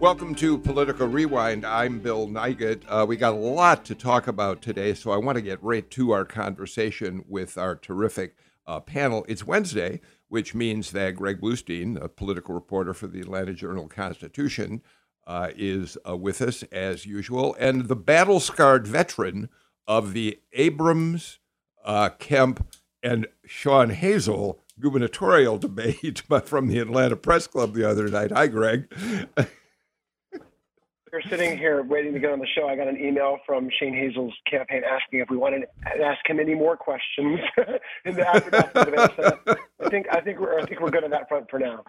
Welcome to Political Rewind. I'm Bill Nigut. Uh, we got a lot to talk about today, so I want to get right to our conversation with our terrific uh, panel. It's Wednesday, which means that Greg Bluestein, a political reporter for the Atlanta Journal Constitution, uh, is uh, with us as usual, and the battle scarred veteran of the Abrams, uh, Kemp, and Shane Hazel gubernatorial debate from the Atlanta Press Club the other night. Hi, Greg. We're sitting here waiting to get on the show. I got an email from Shane Hazel's campaign asking if we wanted to ask him any more questions in the aftermath of I think I think we're I think we're good on that front for now.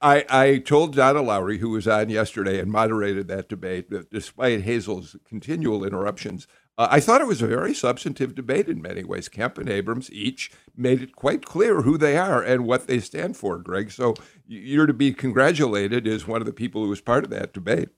I, I told Donna Lowry, who was on yesterday and moderated that debate, that despite Hazel's continual interruptions, uh, I thought it was a very substantive debate in many ways. Kemp and Abrams each made it quite clear who they are and what they stand for, Greg. So you're to be congratulated as one of the people who was part of that debate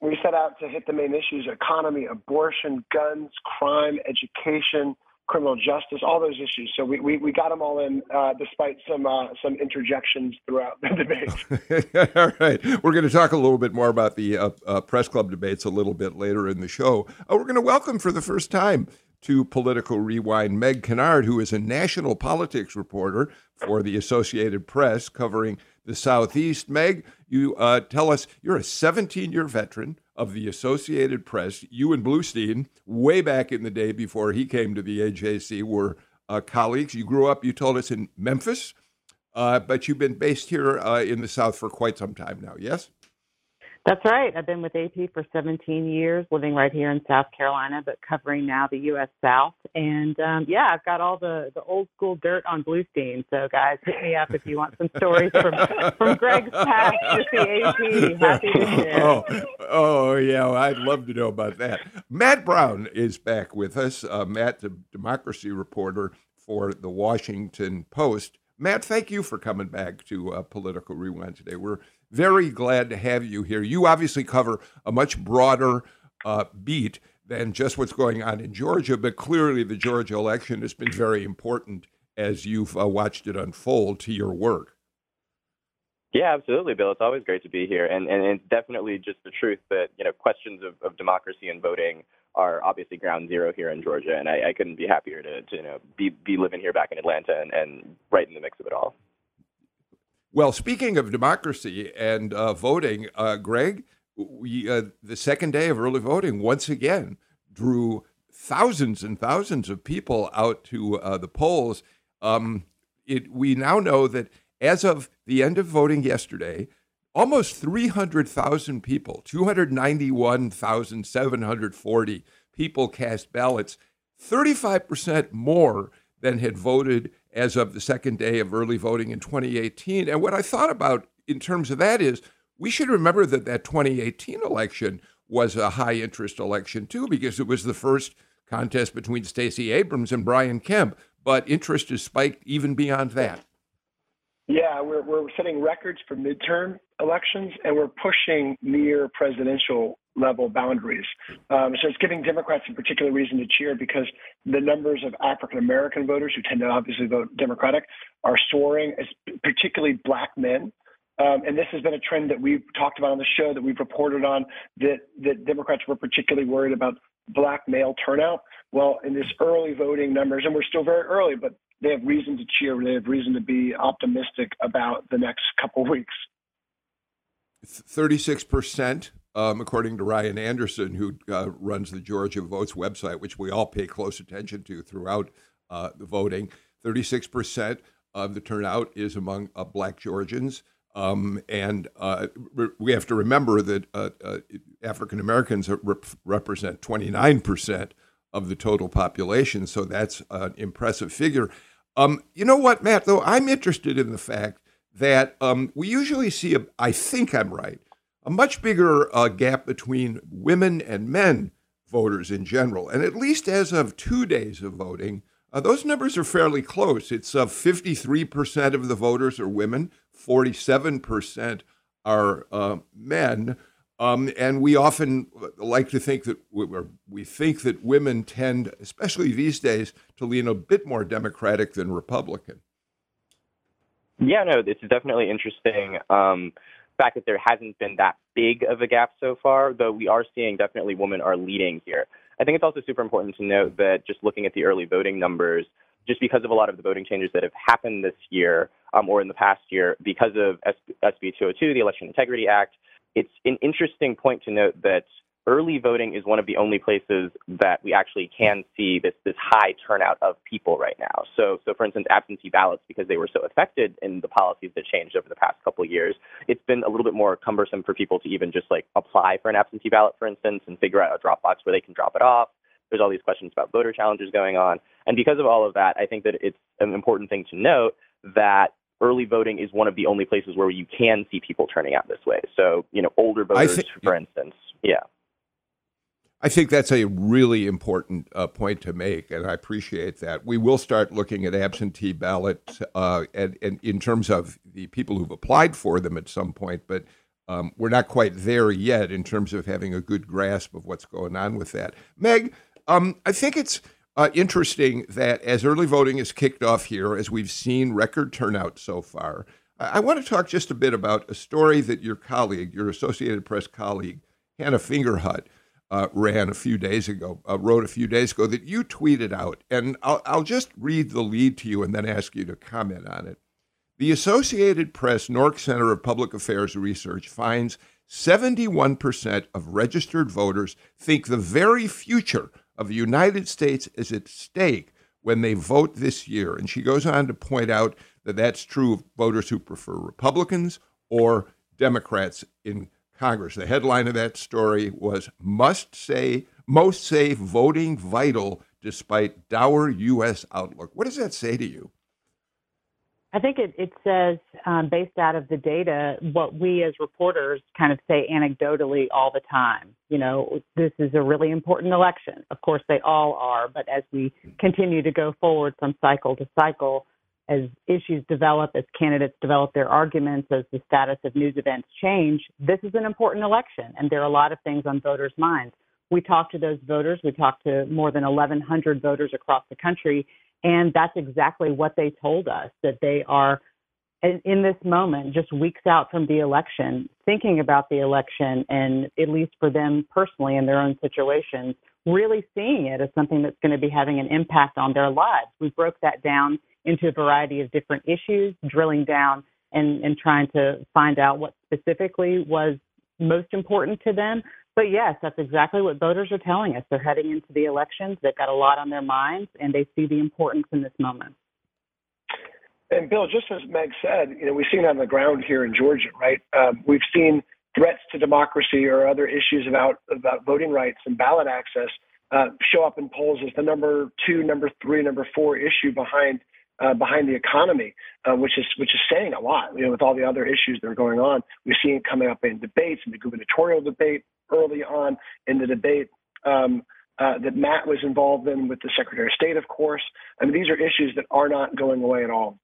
we set out to hit the main issues economy, abortion, guns, crime, education, criminal justice, all those issues. So we, we, we got them all in, uh, despite some uh, some interjections throughout the debate. all right. We're going to talk a little bit more about the uh, uh press club debates a little bit later in the show. Uh, we're going to welcome for the first time to Political Rewind Meg Kinnard, who is a national politics reporter for the Associated Press covering the Southeast. Meg, you uh, tell us you're a 17 year veteran of the Associated Press. You and Bluestein, way back in the day before he came to the AJC, were uh, colleagues. You grew up, you told us, in Memphis, uh, but you've been based here uh, in the South for quite some time now, yes? That's right. I've been with AP for 17 years, living right here in South Carolina, but covering now the U.S. South. And um, yeah, I've got all the, the old school dirt on Bluestein. So guys, hit me up if you want some stories from from Greg's past with the AP. Happy to share. Oh, oh yeah, well, I'd love to know about that. Matt Brown is back with us. Uh, Matt, the democracy reporter for the Washington Post. Matt, thank you for coming back to uh, Political Rewind today. We're very glad to have you here. You obviously cover a much broader uh, beat than just what's going on in Georgia, but clearly the Georgia election has been very important as you've uh, watched it unfold to your work. Yeah, absolutely, Bill. It's always great to be here, and and, and definitely just the truth that you know questions of, of democracy and voting are obviously ground zero here in Georgia, and I, I couldn't be happier to, to you know be be living here back in Atlanta and, and right in the mix of it all. Well, speaking of democracy and uh, voting, uh, Greg, we, uh, the second day of early voting once again drew thousands and thousands of people out to uh, the polls. Um, it, we now know that as of the end of voting yesterday, almost 300,000 people, 291,740 people cast ballots, 35% more than had voted as of the second day of early voting in 2018. And what I thought about in terms of that is we should remember that that 2018 election was a high interest election too, because it was the first contest between Stacey Abrams and Brian Kemp. But interest has spiked even beyond that. Yeah, we're, we're setting records for midterm elections and we're pushing near presidential level boundaries. Um, so it's giving Democrats a particular reason to cheer because the numbers of African American voters who tend to obviously vote Democratic are soaring, particularly black men. Um, and this has been a trend that we've talked about on the show that we've reported on that, that Democrats were particularly worried about black male turnout. Well, in this early voting numbers, and we're still very early, but they have reason to cheer. They have reason to be optimistic about the next couple weeks. 36% um, according to Ryan Anderson, who uh, runs the Georgia Votes website, which we all pay close attention to throughout uh, the voting. 36% of the turnout is among uh, black Georgians. Um, and uh, re- we have to remember that uh, uh, African Americans rep- represent 29% of the total population. So that's an impressive figure. Um, you know what, Matt, though? I'm interested in the fact that um, we usually see, a, I think I'm right, a much bigger uh, gap between women and men voters in general. And at least as of two days of voting, uh, those numbers are fairly close. It's uh, 53% of the voters are women, 47% are uh, men. Um, and we often like to think that we, we think that women tend, especially these days, to lean a bit more Democratic than Republican. Yeah, no, it's definitely interesting. Um, fact that there hasn't been that big of a gap so far, though we are seeing definitely women are leading here. I think it's also super important to note that just looking at the early voting numbers, just because of a lot of the voting changes that have happened this year um, or in the past year, because of SB 202, the Election Integrity Act, it's an interesting point to note that early voting is one of the only places that we actually can see this this high turnout of people right now. So, so for instance, absentee ballots, because they were so affected in the policies that changed over the past couple of years, it's been a little bit more cumbersome for people to even just like apply for an absentee ballot, for instance, and figure out a drop box where they can drop it off. There's all these questions about voter challenges going on, and because of all of that, I think that it's an important thing to note that early voting is one of the only places where you can see people turning out this way. So, you know, older voters, think, for instance, yeah. I think that's a really important uh, point to make, and I appreciate that. We will start looking at absentee ballots uh, and, and, in terms of the people who've applied for them at some point, but um, we're not quite there yet in terms of having a good grasp of what's going on with that. Meg, um, I think it's uh, interesting that as early voting is kicked off here, as we've seen record turnout so far, I, I want to talk just a bit about a story that your colleague, your Associated Press colleague, Hannah Fingerhut, uh, ran a few days ago, uh, wrote a few days ago that you tweeted out. And I'll, I'll just read the lead to you and then ask you to comment on it. The Associated Press NORC Center of Public Affairs Research finds 71% of registered voters think the very future of the United States is at stake when they vote this year. And she goes on to point out that that's true of voters who prefer Republicans or Democrats in Congress. The headline of that story was "Must say most say voting vital despite dour U.S. outlook." What does that say to you? I think it, it says, um, based out of the data, what we as reporters kind of say anecdotally all the time. You know, this is a really important election. Of course, they all are, but as we continue to go forward from cycle to cycle, as issues develop, as candidates develop their arguments, as the status of news events change, this is an important election, and there are a lot of things on voters' minds. We talked to those voters. We talked to more than 1,100 voters across the country, and that's exactly what they told us that they are in this moment, just weeks out from the election, thinking about the election, and at least for them personally in their own situations, really seeing it as something that's going to be having an impact on their lives. We broke that down into a variety of different issues, drilling down and, and trying to find out what specifically was most important to them. But yes, that's exactly what voters are telling us. They're heading into the elections. They've got a lot on their minds, and they see the importance in this moment. And Bill, just as Meg said, you know, we've seen on the ground here in Georgia, right? Um, we've seen threats to democracy or other issues about about voting rights and ballot access uh, show up in polls as the number two, number three, number four issue behind uh, behind the economy, uh, which is which is saying a lot. You know, with all the other issues that are going on, we've seen it coming up in debates, in the gubernatorial debate early on, in the debate um, uh, that Matt was involved in with the Secretary of State, of course. I mean, these are issues that are not going away at all.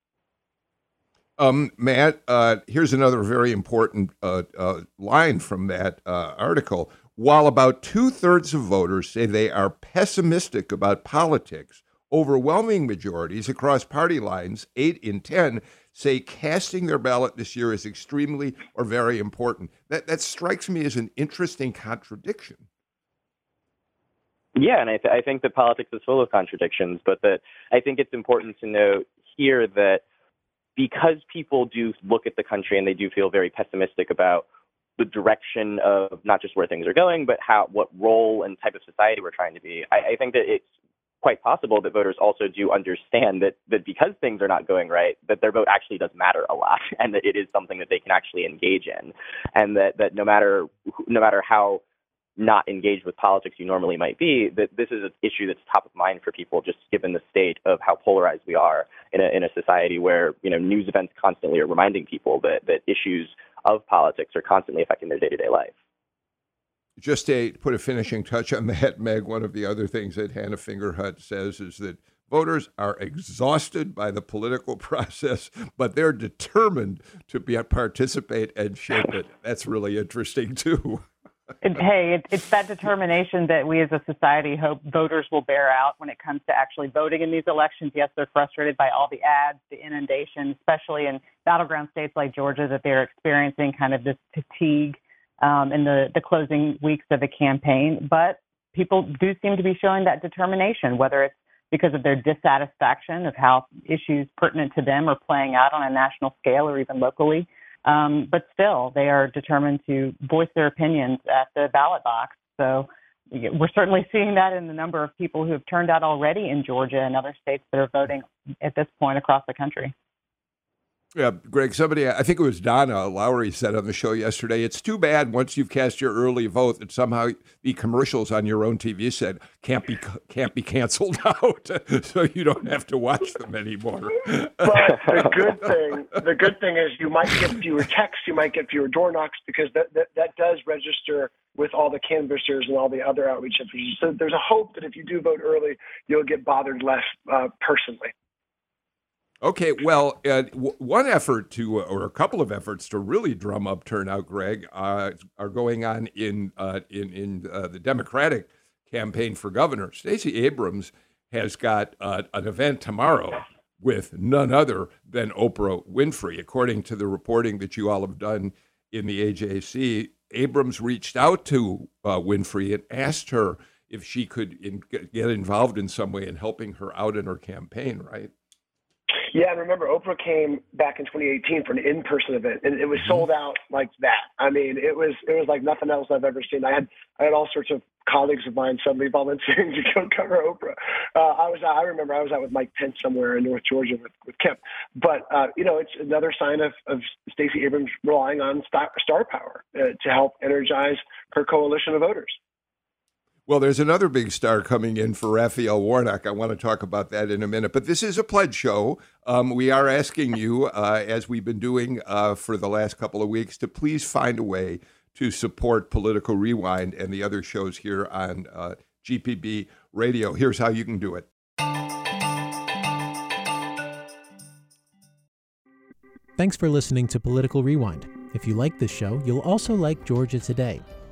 Um, Matt, uh, here's another very important uh, uh, line from that article. While about two thirds of voters say they are pessimistic about politics, overwhelming majorities across party lines, eight in 10, say casting their ballot this year is extremely or very important. That, that strikes me as an interesting contradiction. Yeah, and I, th- I think that politics is full of contradictions, but that I think it's important to note here that because people do look at the country and they do feel very pessimistic about the direction of not just where things are going, but how what role and type of society we're trying to be. I, I think that it's quite possible that voters also do understand that, that because things are not going right, that their vote actually does matter a lot and that it is something that they can actually engage in. And that, that no matter no matter how not engaged with politics you normally might be, that this is an issue that's top of mind for people, just given the state of how polarized we are in a in a society where you know news events constantly are reminding people that that issues of politics are constantly affecting their day to day life. Just to put a finishing touch on that, Meg, one of the other things that Hannah Fingerhut says is that voters are exhausted by the political process, but they're determined to be participate and shape it. That's really interesting too. Hey, it, it's that determination that we as a society hope voters will bear out when it comes to actually voting in these elections. Yes, they're frustrated by all the ads, the inundation, especially in battleground states like Georgia, that they're experiencing kind of this fatigue um, in the, the closing weeks of the campaign. But people do seem to be showing that determination, whether it's because of their dissatisfaction of how issues pertinent to them are playing out on a national scale or even locally. Um, but still, they are determined to voice their opinions at the ballot box. So we're certainly seeing that in the number of people who have turned out already in Georgia and other states that are voting at this point across the country. Yeah, Greg, somebody, I think it was Donna Lowry said on the show yesterday, it's too bad once you've cast your early vote that somehow the commercials on your own TV set can't be can't be canceled out, so you don't have to watch them anymore. but the good thing, the good thing is you might get fewer texts, you might get fewer door knocks because that that, that does register with all the canvassers and all the other outreach efforts. So there's a hope that if you do vote early, you'll get bothered less uh, personally. Okay, well, uh, w- one effort to, uh, or a couple of efforts to really drum up turnout, Greg, uh, are going on in uh, in in uh, the Democratic campaign for governor. Stacey Abrams has got an event tomorrow with none other than Oprah Winfrey, according to the reporting that you all have done in the AJC. Abrams reached out to Winfrey and asked her if she could in, get involved in some way in helping her out in her campaign. Right. Yeah, and remember, Oprah came back in 2018 for an in-person event, and it was mm-hmm. sold out like that. I mean, it was it was like nothing else I've ever seen. I had I had all sorts of colleagues of mine suddenly volunteering to go cover Oprah. Uh, I was I remember I was out with Mike Pence somewhere in North Georgia with, with Kemp. But uh, you know, it's another sign of of Stacey Abrams relying on star, star power uh, to help energize her coalition of voters. Well, there's another big star coming in for Raphael Warnock. I want to talk about that in a minute. But this is a pledge show. Um, we are asking you, uh, as we've been doing uh, for the last couple of weeks, to please find a way to support Political Rewind and the other shows here on uh, GPB Radio. Here's how you can do it. Thanks for listening to Political Rewind. If you like this show, you'll also like Georgia Today.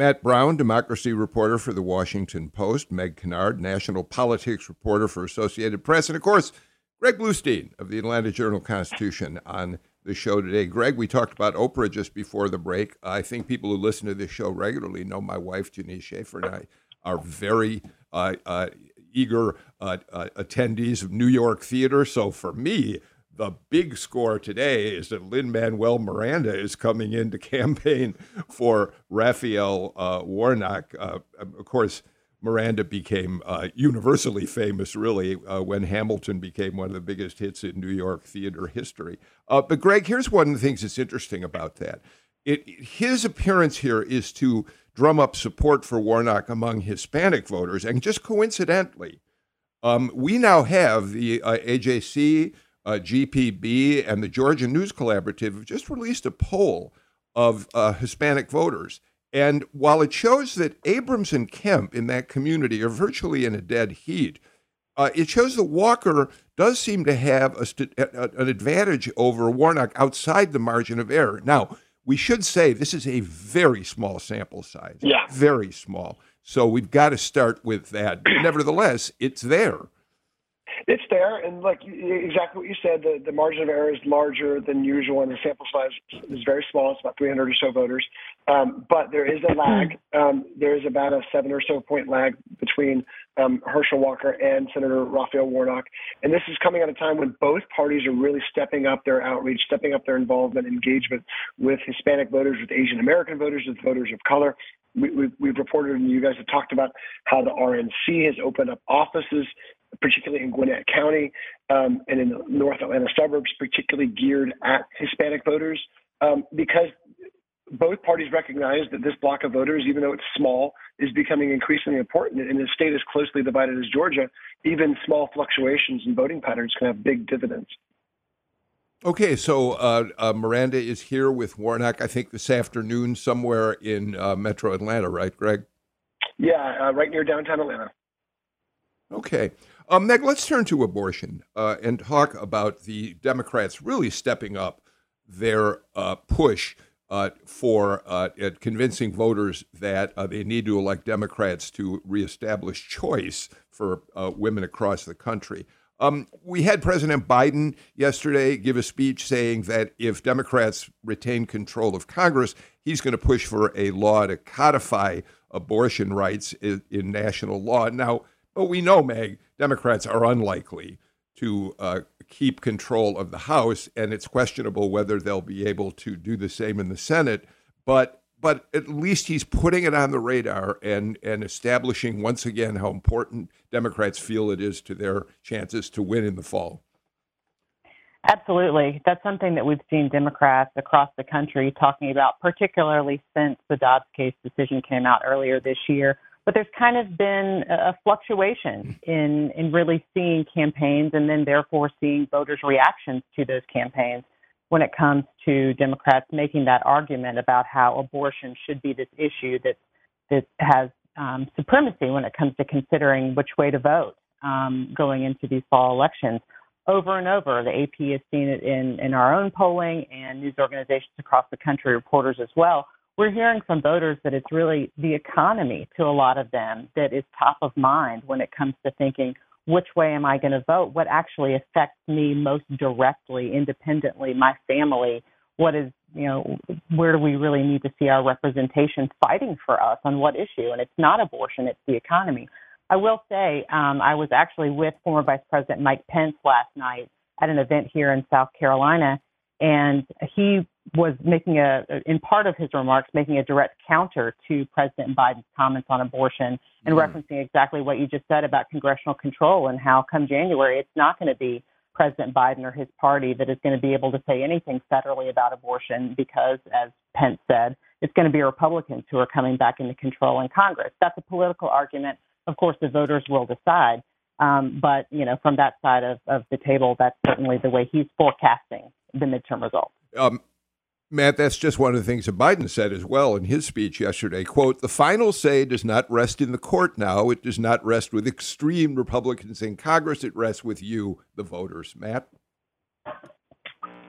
Matt Brown, democracy reporter for the Washington Post, Meg Kinnard, national politics reporter for Associated Press, and of course, Greg Bluestein of the Atlanta Journal Constitution on the show today. Greg, we talked about Oprah just before the break. I think people who listen to this show regularly know my wife, Janice Schaefer, and I are very uh, uh, eager uh, uh attendees of New York theater. So for me, the big score today is that Lin Manuel Miranda is coming in to campaign for Raphael uh, Warnock. Uh, of course, Miranda became uh, universally famous, really, uh, when Hamilton became one of the biggest hits in New York theater history. Uh, but, Greg, here's one of the things that's interesting about that. It, his appearance here is to drum up support for Warnock among Hispanic voters. And just coincidentally, um, we now have the uh, AJC uh, GPB and the Georgia News Collaborative have just released a poll of uh, Hispanic voters. And while it shows that Abrams and Kemp in that community are virtually in a dead heat, uh, it shows that Walker does seem to have a st- a, an advantage over Warnock outside the margin of error. Now, we should say this is a very small sample size. Yeah. Very small. So we've got to start with that. Nevertheless, it's there. It's there, and like exactly what you said, the, the margin of error is larger than usual, and the sample size is very small. It's about 300 or so voters, um, but there is a lag. Um, there is about a seven or so point lag between um, Herschel Walker and Senator Raphael Warnock. And this is coming at a time when both parties are really stepping up their outreach, stepping up their involvement, engagement with Hispanic voters, with Asian American voters, with voters of color. We, have we, reported, and you guys have talked about how the RNC has opened up offices, particularly in Gwinnett County um, and in the North Atlanta suburbs, particularly geared at Hispanic voters, um, because both parties recognize that this block of voters, even though it's small, is becoming increasingly important. And in a state as closely divided as Georgia, even small fluctuations in voting patterns can have big dividends. Okay, so uh, uh, Miranda is here with Warnock, I think this afternoon, somewhere in uh, metro Atlanta, right, Greg? Yeah, uh, right near downtown Atlanta. Okay. Um, Meg, let's turn to abortion uh, and talk about the Democrats really stepping up their uh, push uh, for uh, convincing voters that uh, they need to elect Democrats to reestablish choice for uh, women across the country. Um, we had President Biden yesterday give a speech saying that if Democrats retain control of Congress, he's going to push for a law to codify abortion rights in, in national law. Now, but we know, Meg, Democrats are unlikely to uh, keep control of the House, and it's questionable whether they'll be able to do the same in the Senate. But but at least he's putting it on the radar and and establishing once again how important Democrats feel it is to their chances to win in the fall. Absolutely. That's something that we've seen Democrats across the country talking about, particularly since the Dobbs case decision came out earlier this year but there's kind of been a fluctuation in in really seeing campaigns and then therefore seeing voters' reactions to those campaigns when it comes to Democrats making that argument about how abortion should be this issue that that has um, supremacy when it comes to considering which way to vote um, going into these fall elections. Over and over, the AP has seen it in, in our own polling and news organizations across the country, reporters as well, we're hearing from voters that it's really the economy to a lot of them that is top of mind when it comes to thinking which way am I going to vote? What actually affects me most directly, independently, my family? What is, you know, where do we really need to see our representation fighting for us on what issue? And it's not abortion, it's the economy. I will say, um, I was actually with former Vice President Mike Pence last night at an event here in South Carolina, and he was making a, in part of his remarks, making a direct counter to President Biden's comments on abortion and mm referencing exactly what you just said about congressional control and how come January, it's not going to be President Biden or his party that is going to be able to say anything federally about abortion because, as Pence said, it's going to be Republicans who are coming back into control in Congress. That's a political argument. Of course, the voters will decide. Um, but, you know, from that side of, of the table, that's certainly the way he's forecasting the midterm results. Um, Matt, that's just one of the things that Biden said as well in his speech yesterday. Quote, the final say does not rest in the court now. It does not rest with extreme Republicans in Congress. It rests with you, the voters. Matt?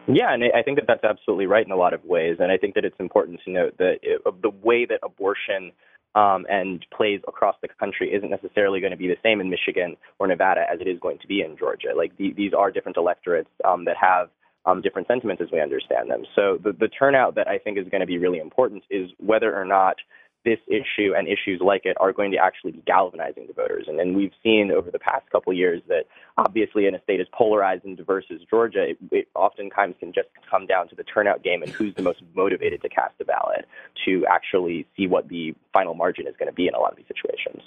Yeah, and I think that that's absolutely right in a lot of ways. And I think that it's important to note that it, the way that abortion um, and plays across the country isn't necessarily going to be the same in Michigan or Nevada as it is going to be in Georgia. Like the, these are different electorates um, that have um, different sentiments as we understand them. So the, the turnout that I think is going to be really important is whether or not this issue and issues like it are going to actually be galvanizing the voters. And, we've seen over the past couple years that obviously in a state as polarized and diverse as Georgia, it, it oftentimes can just come down to the turnout game and who's the most motivated to cast a ballot to actually see what the final margin is going to be in a lot of these situations.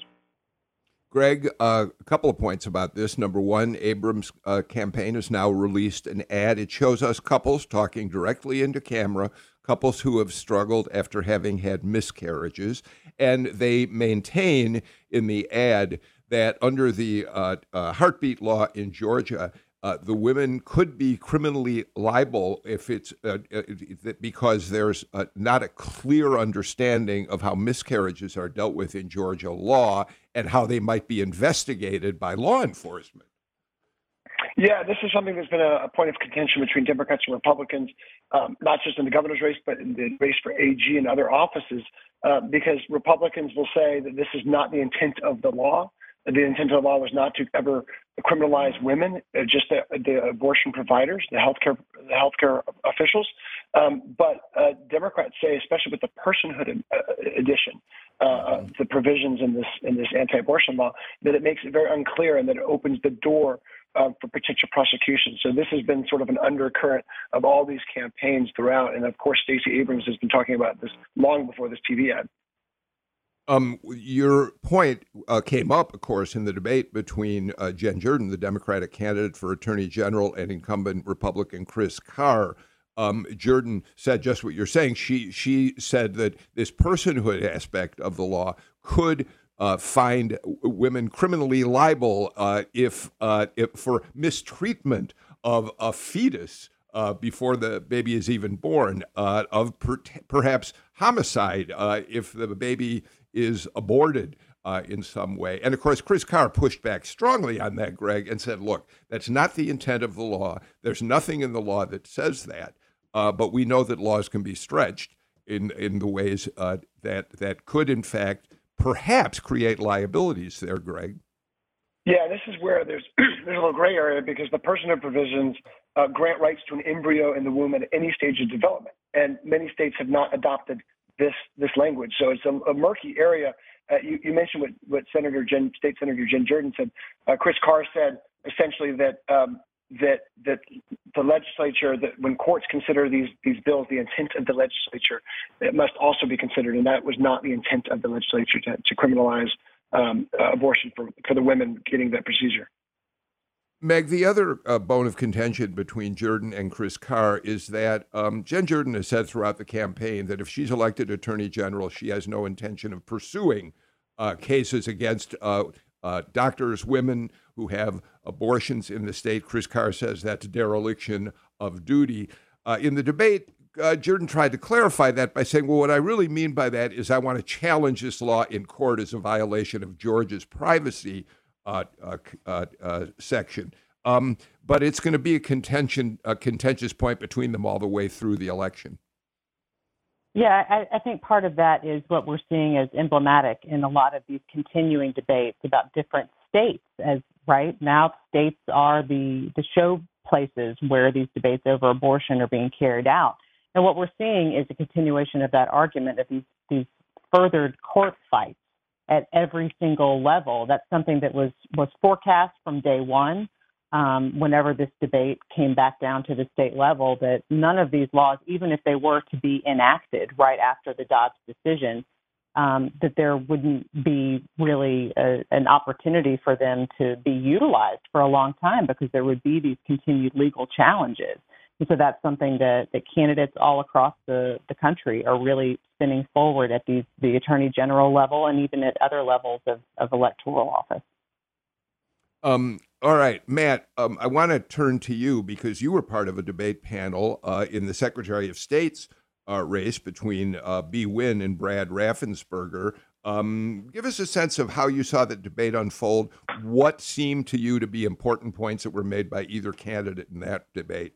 Greg, uh, a couple of points about this. Number one, Abrams' uh, campaign has now released an ad. It shows us couples talking directly into camera, couples who have struggled after having had miscarriages. And they maintain in the ad that under the uh, uh heartbeat law in Georgia, uh, the women could be criminally liable if it's uh, uh, because there's uh, not a clear understanding of how miscarriages are dealt with in Georgia law and how they might be investigated by law enforcement. Yeah, this is something that's been a, point of contention between Democrats and Republicans, um, not just in the governor's race, but in the race for AG and other offices, uh, because Republicans will say that this is not the intent of the law. The intent of the law was not to ever criminalize women, uh, just the, the, abortion providers, the healthcare, the healthcare officials. Um, but uh, Democrats say, especially with the personhood uh, addition, uh, the, provisions in this in this anti-abortion law that it makes it very unclear and that it opens the door uh, for potential prosecution. So this has been sort of an undercurrent of all these campaigns throughout, and of course, Stacey Abrams has been talking about this long before this TV ad. Um, your point uh, came up, of course, in the debate between uh, Jen Jordan, the Democratic candidate for Attorney General, and incumbent Republican Chris Carr. Um, Jordan said just what you're saying. She she said that this personhood aspect of the law could uh, find women criminally liable uh, if, uh, if for mistreatment of a fetus uh, before the baby is even born, uh, of per- perhaps homicide if the baby is aborted uh, in some way. And of course, Chris Carr pushed back strongly on that, Greg, and said, look, that's not the intent of the law. There's nothing in the law that says that. Uh, but we know that laws can be stretched in, in the ways uh, that, that could, in fact, perhaps create liabilities there, Greg. Yeah, this is where there's there's a little gray area because the person personhood provisions uh, grant rights to an embryo in the womb at any stage of development, and many states have not adopted this this language. So it's a, a murky area. Uh, you, you, mentioned what, what Senator Jen, State Senator Jen Jordan said. Uh, Chris Carr said essentially that um, that that the legislature that when courts consider these these bills, the intent of the legislature it must also be considered, and that was not the intent of the legislature to, to criminalize um, uh, abortion for for the women getting that procedure. Meg, the other uh, bone of contention between Jordan and Chris Carr is that um, Jen Jordan has said throughout the campaign that if she's elected Attorney General, she has no intention of pursuing uh, cases against uh, uh, doctors, women who have abortions in the state. Chris Carr says that's dereliction of duty. Uh, in the debate, uh, Jordan tried to clarify that by saying, well, what I really mean by that is I want to challenge this law in court as a violation of Georgia's privacy uh, uh, uh, uh, section. Um, but it's going to be a contention, a contentious point between them all the way through the election. Yeah, I, I think part of that is what we're seeing as emblematic in a lot of these continuing debates about different states. As right now, states are the the show places where these debates over abortion are being carried out. And what we're seeing is a continuation of that argument of these these furthered court fights at every single level. That's something that was was forecast from day one. Um, whenever this debate came back down to the state level, that none of these laws, even if they were to be enacted right after the Dobbs decision, that there wouldn't be really a, an opportunity for them to be utilized for a long time because there would be these continued legal challenges. And so that's something that, that candidates all across the, the country are really spinning forward at these, the attorney general level and even at other levels of, of electoral office. Um, all right, Matt, um, I want to turn to you because you were part of a debate panel uh, in the Secretary of State's uh, race between uh, Bee Nguyen and Brad Raffensperger. Um, give us a sense of how you saw the debate unfold. What seemed to you to be important points that were made by either candidate in that debate?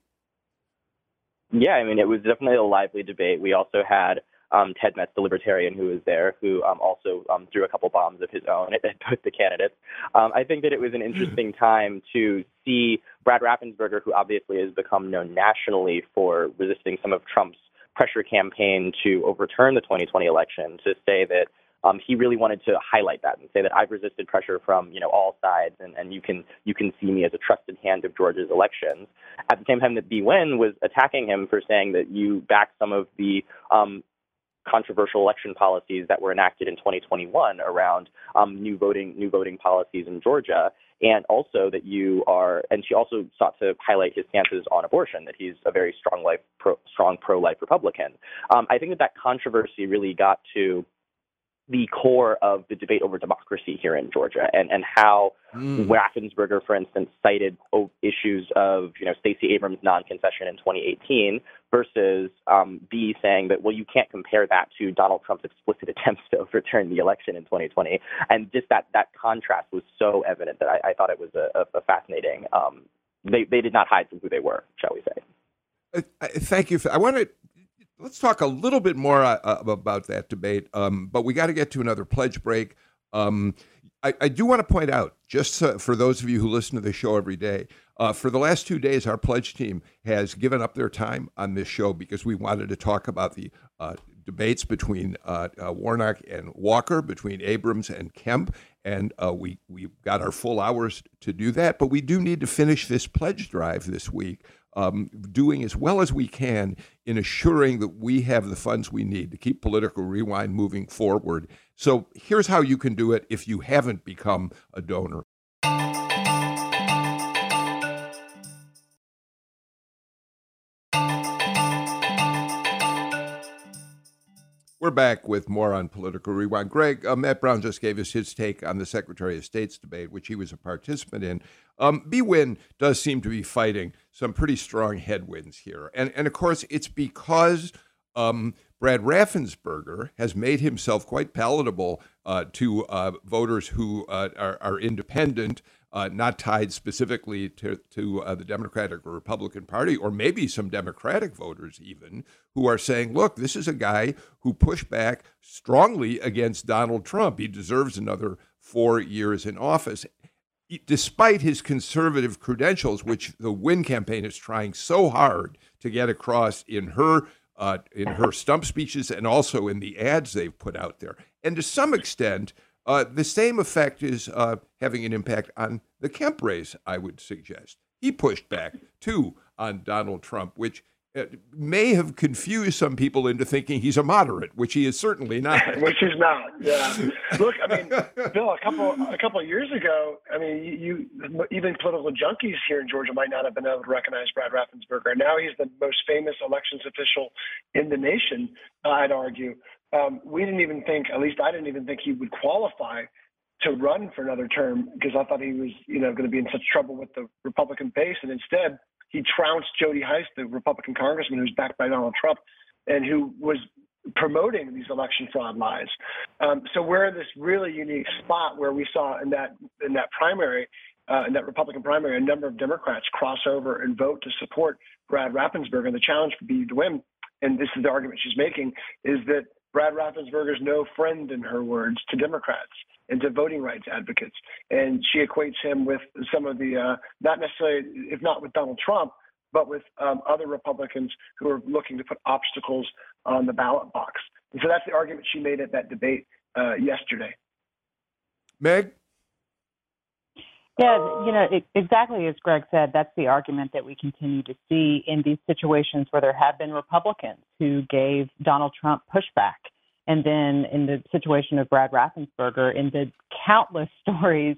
Yeah, I mean, it was definitely a lively debate. We also had um, Ted Metz, the libertarian who was there, who um, also um, threw a couple bombs of his own at, both the candidates. Um, I think that it was an interesting time to see Brad Raffensperger, who obviously has become known nationally for resisting some of Trump's pressure campaign to overturn the 2020 election, to say that um, he really wanted to highlight that and say that I've resisted pressure from you know all sides, and, and you can you can see me as a trusted hand of Georgia's elections. At the same time that Bee Nguyen was attacking him for saying that you back some of the um, controversial election policies that were enacted in 2021 around um, new voting new voting policies in Georgia, and also that you are. And she also sought to highlight his stances on abortion, that he's a very strong life pro, strong pro life Republican. Um, I think that that controversy really got to the core of the debate over democracy here in Georgia, and and how mm. Raffensperger, for instance, cited issues of you know Stacey Abrams' non-concession in 2018 versus um, Bee saying that well you can't compare that to Donald Trump's explicit attempts to overturn the election in 2020, and just that that contrast was so evident that I, I thought it was a, a fascinating. Um, they they did not hide from who they were, shall we say? Uh, thank you. For, I want to let's talk a little bit more uh, uh about that debate. Um, but we got to get to another pledge break. Um, I, I, do want to point out, just for those of you who listen to the show every day, uh, for the last two days, our pledge team has given up their time on this show because we wanted to talk about the uh, debates between uh, Warnock and Walker, between Abrams and Kemp, and we we got our full hours to do that. But we do need to finish this pledge drive this week, um, doing as well as we can in assuring that we have the funds we need to keep political rewind moving forward. So here's how you can do it if you haven't become a donor. We're back with more on Political Rewind. Greg, uh, Matt Brown just gave us his take on the Secretary of State's debate, which he was a participant in. Um, Nguyen does seem to be fighting some pretty strong headwinds here. And, and of course, it's because um, Brad Raffensperger has made himself quite palatable uh, to uh, voters who uh, are, are, independent, uh, not tied specifically to, to uh, the Democratic or Republican Party, or maybe some Democratic voters even, who are saying, look, this is a guy who pushed back strongly against Donald Trump. He deserves another four years in office. Despite his conservative credentials, which the Nguyen campaign is trying so hard to get across in her uh, in her stump speeches and also in the ads they've put out there. And to some extent, uh, the same effect is uh, having an impact on the Kemp race, I would suggest. He pushed back, too, on Donald Trump, which uh, may have confused some people into thinking he's a moderate, which he is certainly not. which he's not. Yeah. Look, I mean, Bill, a couple a couple of years ago, I mean, you, you even political junkies here in Georgia might not have been able to recognize Brad Raffensperger. Now he's the most famous elections official in the nation. I'd argue um, we didn't even think, at least I didn't even think he would qualify to run for another term because I thought he was, you know, going to be in such trouble with the Republican base, and instead he trounced Jody Hice, the Republican congressman who's backed by Donald Trump, and who was promoting these election fraud lies. Um, so we're in this really unique spot where we saw in that in that primary, uh, in that Republican primary, a number of Democrats cross over and vote to support Brad Raffensperger. And the challenge for Bee Nguyen, and this is the argument she's making, is that Brad Raffensperger's no friend, in her words, to Democrats and to voting rights advocates. And she equates him with some of the, uh, not necessarily, if not with Donald Trump, but with um, other Republicans who are looking to put obstacles on the ballot box. And so that's the argument she made at that debate uh, yesterday. Meg? Yeah, you know, it, exactly as Greg said, that's the argument that we continue to see in these situations where there have been Republicans who gave Donald Trump pushback. And then in the situation of Brad Raffensperger, in the countless stories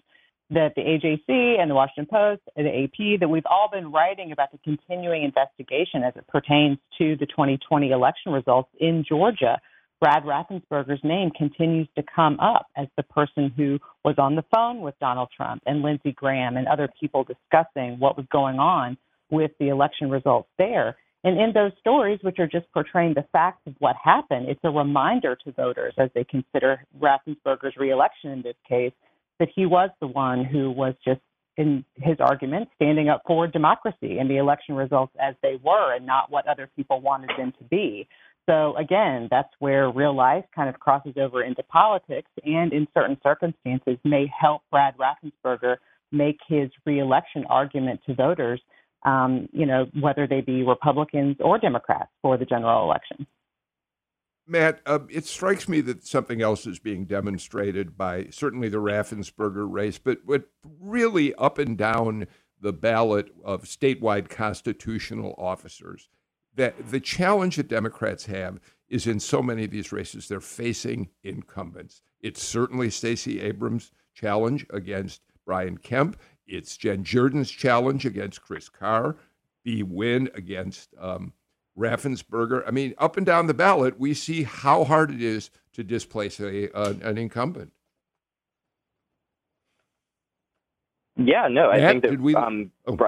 that the AJC and the Washington Post and the AP that we've all been writing about the continuing investigation as it pertains to the 2020 election results in Georgia, Brad Raffensperger's name continues to come up as the person who was on the phone with Donald Trump and Lindsey Graham and other people discussing what was going on with the election results there. And in those stories, which are just portraying the facts of what happened, it's a reminder to voters as they consider Raffensperger's reelection in this case that he was the one who was just in his argument standing up for democracy and the election results as they were and not what other people wanted them to be. So again, that's where real life kind of crosses over into politics and in certain circumstances may help Brad Raffensperger make his reelection argument to voters, um, you know, whether they be Republicans or Democrats for the general election. Matt, uh, it strikes me that something else is being demonstrated by certainly the Raffensperger race, but, but really up and down the ballot of statewide constitutional officers that the challenge that Democrats have is in so many of these races, they're facing incumbents. It's certainly Stacey Abrams' challenge against Brian Kemp. It's Jen Jordan's challenge against Chris Carr. Bee Nguyen against um, Raffensperger. I mean, up and down the ballot, we see how hard it is to displace a, an incumbent. Yeah, no, I Matt, think that we, um, oh.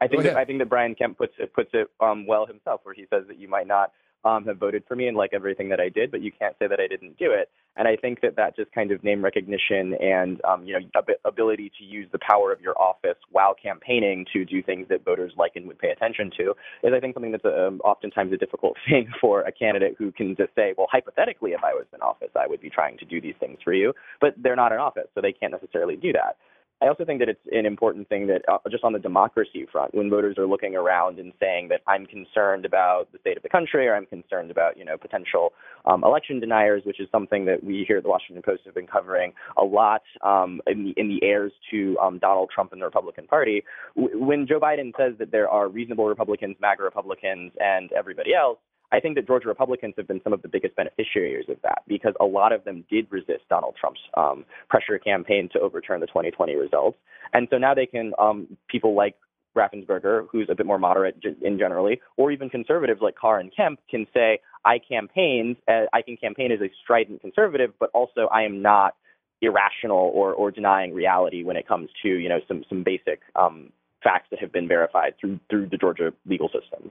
I think that, I think that Brian Kemp puts it puts it um, well himself, where he says that you might not um, have voted for me and like everything that I did, but you can't say that I didn't do it. And I think that that just kind of name recognition and um, you know ab- ability to use the power of your office while campaigning to do things that voters like and would pay attention to is I think something that's um, oftentimes a difficult thing for a candidate who can just say, well, hypothetically, if I was in office, I would be trying to do these things for you, but they're not in office, so they can't necessarily do that. I also think that it's an important thing that uh, just on the democracy front, when voters are looking around and saying that I'm concerned about the state of the country or I'm concerned about you know potential um, election deniers, which is something that we here at the Washington Post have been covering a lot um, in the in the to um, Donald Trump and the Republican Party. W- when Joe Biden says that there are reasonable Republicans, MAGA Republicans, and everybody else I think that Georgia Republicans have been some of the biggest beneficiaries of that because a lot of them did resist Donald Trump's um, pressure campaign to overturn the 2020 results. And so now they can, um, people like Raffensperger, who's a bit more moderate in generally, or even conservatives like Carr and Kemp can say, I campaigned, uh, I can campaign as a strident conservative, but also I am not irrational or, or denying reality when it comes to, you know, some, some basic um, facts that have been verified through, through the Georgia legal system.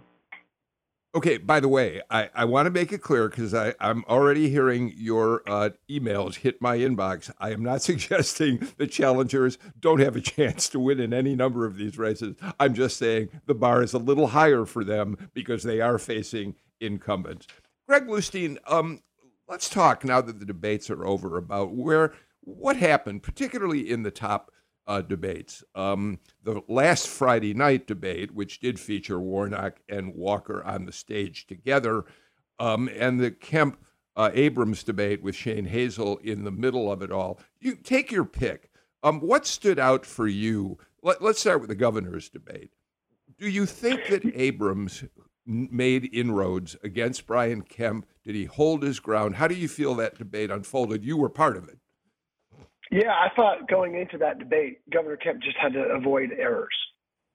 Okay, by the way, I, I want to make it clear because I'm already hearing your uh, emails hit my inbox. I am not suggesting the challengers don't have a chance to win in any number of these races. I'm just saying the bar is a little higher for them because they are facing incumbents. Greg Bluestein, um, let's talk now that the debates are over about where what happened, particularly in the top uh, debates. Um, the last Friday night debate, which did feature Warnock and Walker on the stage together, um, and the Kemp uh, Abrams debate with Shane Hazel in the middle of it all. You take your pick. Um, what stood out for you? Let, let's start with the governor's debate. Do you think that Abrams made inroads against Brian Kemp? Did he hold his ground? How do you feel that debate unfolded? You were part of it. Yeah, I thought going into that debate, Governor Kemp just had to avoid errors.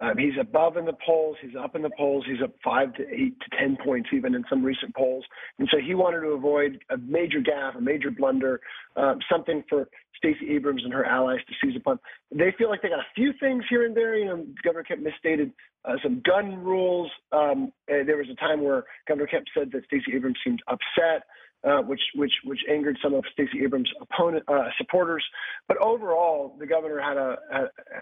Um, he's above in the polls. He's up in the polls. He's up five to eight to ten points even in some recent polls. And so he wanted to avoid a major gaffe, a major blunder, um, something for Stacey Abrams and her allies to seize upon. They feel like they got a few things here and there. You know, Governor Kemp misstated uh, some gun rules. Um, there was a time where Governor Kemp said that Stacey Abrams seemed upset uh, which which which angered some of Stacey Abrams' opponent uh, supporters. But overall, the governor had a,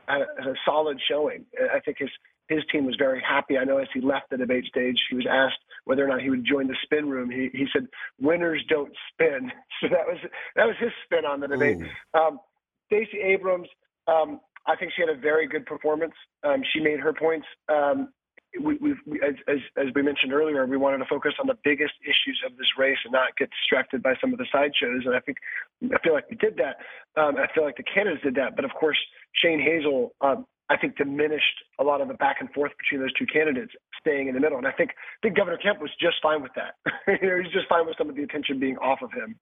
a, a solid showing. I think his his team was very happy. I know as he left the debate stage, he was asked whether or not he would join the spin room. He he said, "Winners don't spin." So that was that was his spin on the debate. Um, Stacey Abrams. Um, I think she had a very good performance. Um, she made her points. Um, we, we, as, as, as, we mentioned earlier, we wanted to focus on the biggest issues of this race and not get distracted by some of the sideshows. And I think I feel like we did that. Um, I feel like the candidates did that. But of course, Shane Hazel, um, I think, diminished a lot of the back and forth between those two candidates, staying in the middle. And I think I think Governor Kemp was just fine with that. you know, he's just fine with some of the attention being off of him.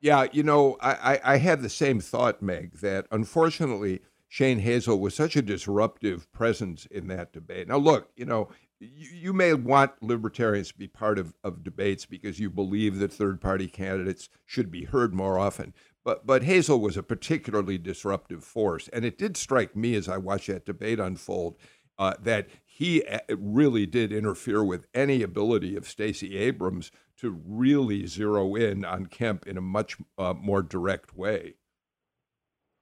Yeah, you know, I, I, I had the same thought, Meg, that unfortunately Shane Hazel was such a disruptive presence in that debate. Now, look, you know, you, you may want libertarians to be part of, of debates because you believe that third party candidates should be heard more often. But, but Hazel was a particularly disruptive force. And it did strike me as I watched that debate unfold uh, that he uh, really did interfere with any ability of Stacey Abrams to really zero in on Kemp in a much uh, more direct way.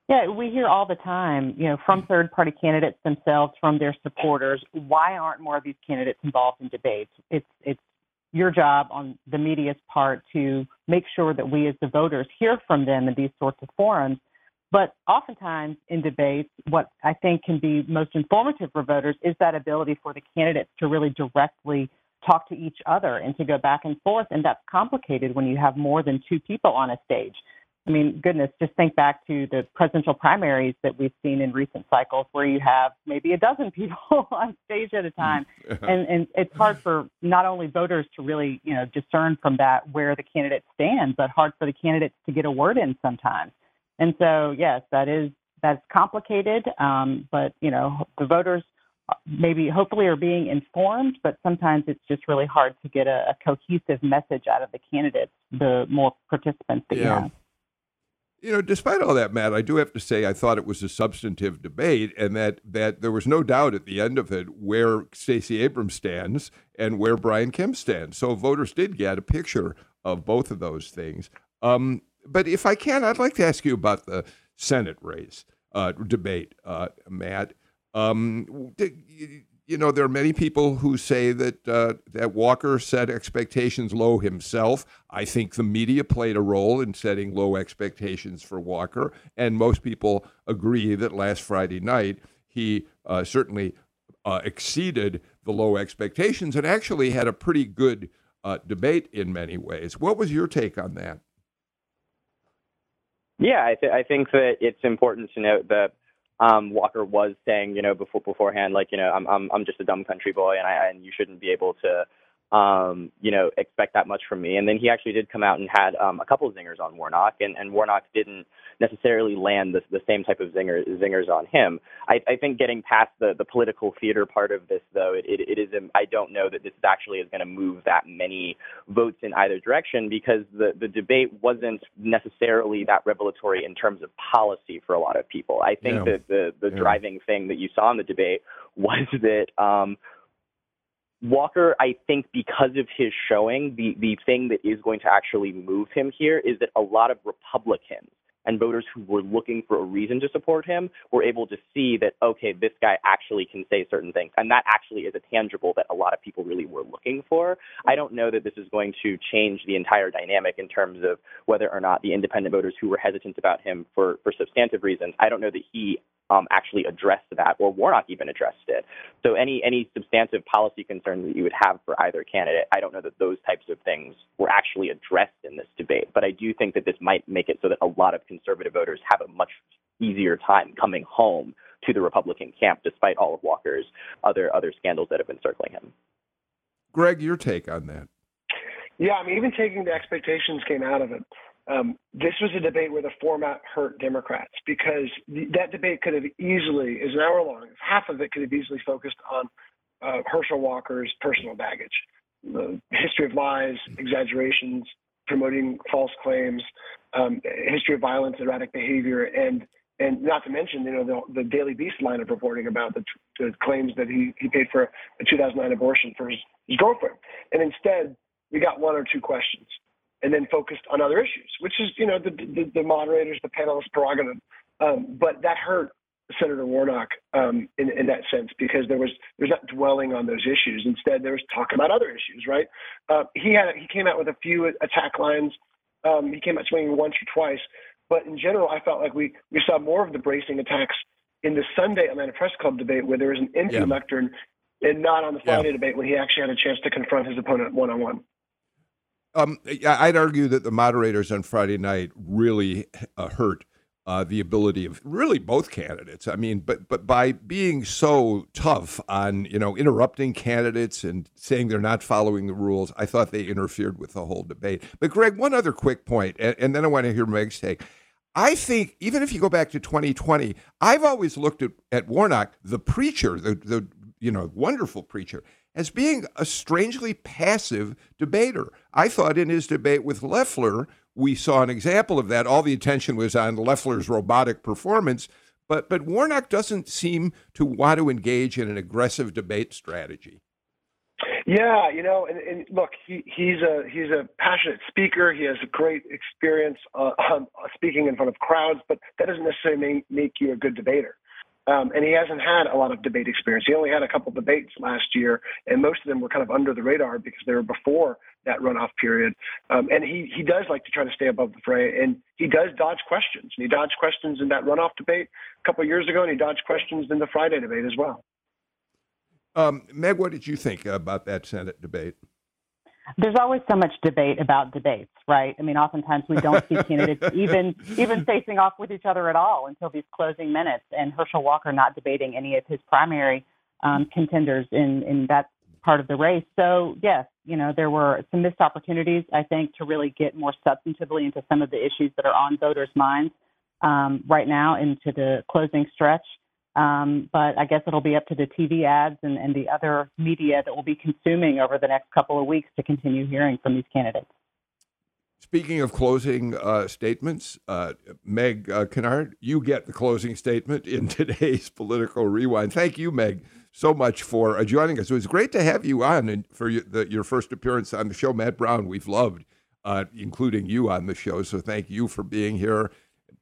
Yeah, we hear all the time, you know, from third party candidates themselves, from their supporters, why aren't more of these candidates involved in debates? It's it's your job on the media's part to make sure that we as the voters hear from them in these sorts of forums. But oftentimes in debates, what I think can be most informative for voters is that ability for the candidates to really directly talk to each other and to go back and forth. And that's complicated when you have more than two people on a stage. I mean, goodness, just think back to the presidential primaries that we've seen in recent cycles where you have maybe a dozen people on stage at a time. and, and it's hard for not only voters to really, you know, discern from that where the candidate stands, but hard for the candidates to get a word in sometimes. And so, yes, that is, that's complicated. Um, but, you know, the voters maybe hopefully are being informed, but sometimes it's just really hard to get a, a cohesive message out of the candidates, the more participants that yeah. you have. You know, despite all that, Matt, I do have to say I thought it was a substantive debate, and that that there was no doubt at the end of it where Stacey Abrams stands and where Brian Kemp stands. So voters did get a picture of both of those things. Um, but if I can, I'd like to ask you about the Senate race uh, debate, uh, Matt. Um, you know, there are many people who say that uh, that Walker set expectations low himself. I think the media played a role in setting low expectations for Walker, and most people agree that last Friday night he uh, certainly uh, exceeded the low expectations and actually had a pretty good uh, debate in many ways. What was your take on that? Yeah, I, th- I think that it's important to note that um, Walker was saying, you know, before beforehand, like, you know, I'm I'm I'm just a dumb country boy, and I and you shouldn't be able to um, you know, expect that much from me. And then he actually did come out and had um, a couple of zingers on Warnock, and, and Warnock didn't necessarily land the, the same type of zinger, zingers on him. I, I think getting past the, the political theater part of this, though, it, it, it is I don't know that this actually is going to move that many votes in either direction because the, the debate wasn't necessarily that revelatory in terms of policy for a lot of people. I think yeah. that the, the yeah. driving thing that you saw in the debate was that um, Walker, I think because of his showing, the, the thing that is going to actually move him here is that a lot of Republicans and voters who were looking for a reason to support him were able to see that, okay, this guy actually can say certain things. And that actually is a tangible that a lot of people really were looking for. I don't know that this is going to change the entire dynamic in terms of whether or not the independent voters who were hesitant about him for, for substantive reasons, I don't know that he um, actually addressed that, or Warnock even addressed it. So any any substantive policy concerns that you would have for either candidate, I don't know that those types of things were actually addressed in this debate. But I do think that this might make it so that a lot of conservative voters have a much easier time coming home to the Republican camp, despite all of Walker's other other scandals that have been circling him. Greg, your take on that? Yeah, I mean, even taking the expectations came out of it. Um, this was a debate where the format hurt Democrats because the, that debate could have easily, is an hour long, half of it could have easily focused on uh, Herschel Walker's personal baggage, the history of lies, exaggerations, promoting false claims, um, history of violence, erratic behavior, and and not to mention, you know, the, the Daily Beast line of reporting about the, the claims that he, he paid for a 2009 abortion for his, his girlfriend. And instead, we got one or two questions and then focused on other issues, which is, you know, the, the, the moderators, the panelists' prerogative. Um, but that hurt Senator Warnock um, in, in that sense because there was there's not dwelling on those issues. Instead, there was talk about other issues. Right? Uh, he had he came out with a few attack lines. Um, he came out swinging once or twice, but in general, I felt like we we saw more of the bracing attacks in the Sunday Atlanta Press Club debate where there was an empty yeah. lectern, and not on the Friday yeah. debate when he actually had a chance to confront his opponent one on one. Um, I'd argue that the moderators on Friday night really uh, hurt uh, the ability of really both candidates. I mean, but but by being so tough on you know interrupting candidates and saying they're not following the rules, I thought they interfered with the whole debate. But Greg, one other quick point, and, and then I want to hear Meg's take. I think even if you go back to 2020, I've always looked at, at Warnock, the preacher, the, the you know wonderful preacher, as being a strangely passive debater. I thought in his debate with Loeffler, we saw an example of that. All the attention was on Loeffler's robotic performance, but but Warnock doesn't seem to want to engage in an aggressive debate strategy. Yeah, you know, and, and look, he, he's a he's a passionate speaker. He has a great experience uh, speaking in front of crowds, but that doesn't necessarily make, make you a good debater. Um, and he hasn't had a lot of debate experience. He only had a couple debates last year, and most of them were kind of under the radar because they were before that runoff period. Um, and he he does like to try to stay above the fray, and he does dodge questions. And he dodged questions in that runoff debate a couple years ago, and he dodged questions in the Friday debate as well. Um, Meg, what did you think about that Senate debate? There's always so much debate about debates, right? I mean, oftentimes we don't see candidates even even facing off with each other at all until these closing minutes, and Herschel Walker not debating any of his primary um, contenders in in that part of the race. So yes, you know there were some missed opportunities, I think, to really get more substantively into some of the issues that are on voters' minds um, right now into the closing stretch. Um, but I guess it'll be up to the TV ads and, and the other media that will be consuming over the next couple of weeks to continue hearing from these candidates. Speaking of closing uh, statements, uh, Meg uh, Kinnard, you get the closing statement in today's political rewind. Thank you, Meg, so much for uh, joining us. It was great to have you on and for your, the, your first appearance on the show. Matt Brown, we've loved, uh, including you on the show. So thank you for being here.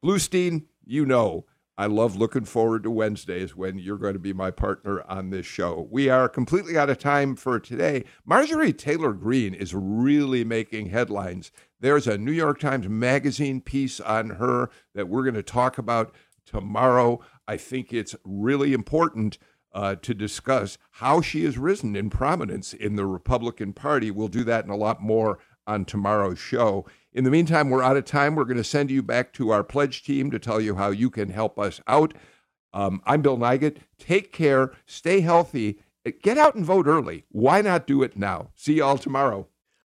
Bluestein, you know I love looking forward to Wednesdays when you're going to be my partner on this show. We are completely out of time for today. Marjorie Taylor Greene is really making headlines. There's a New York Times Magazine piece on her that we're going to talk about tomorrow. I think it's really important uh, to discuss how she has risen in prominence in the Republican Party. We'll do that and a lot more on tomorrow's show. In the meantime, we're out of time. We're going to send you back to our pledge team to tell you how you can help us out. Um, I'm Bill Nigut. Take care, stay healthy, get out and vote early. Why not do it now? See you all tomorrow.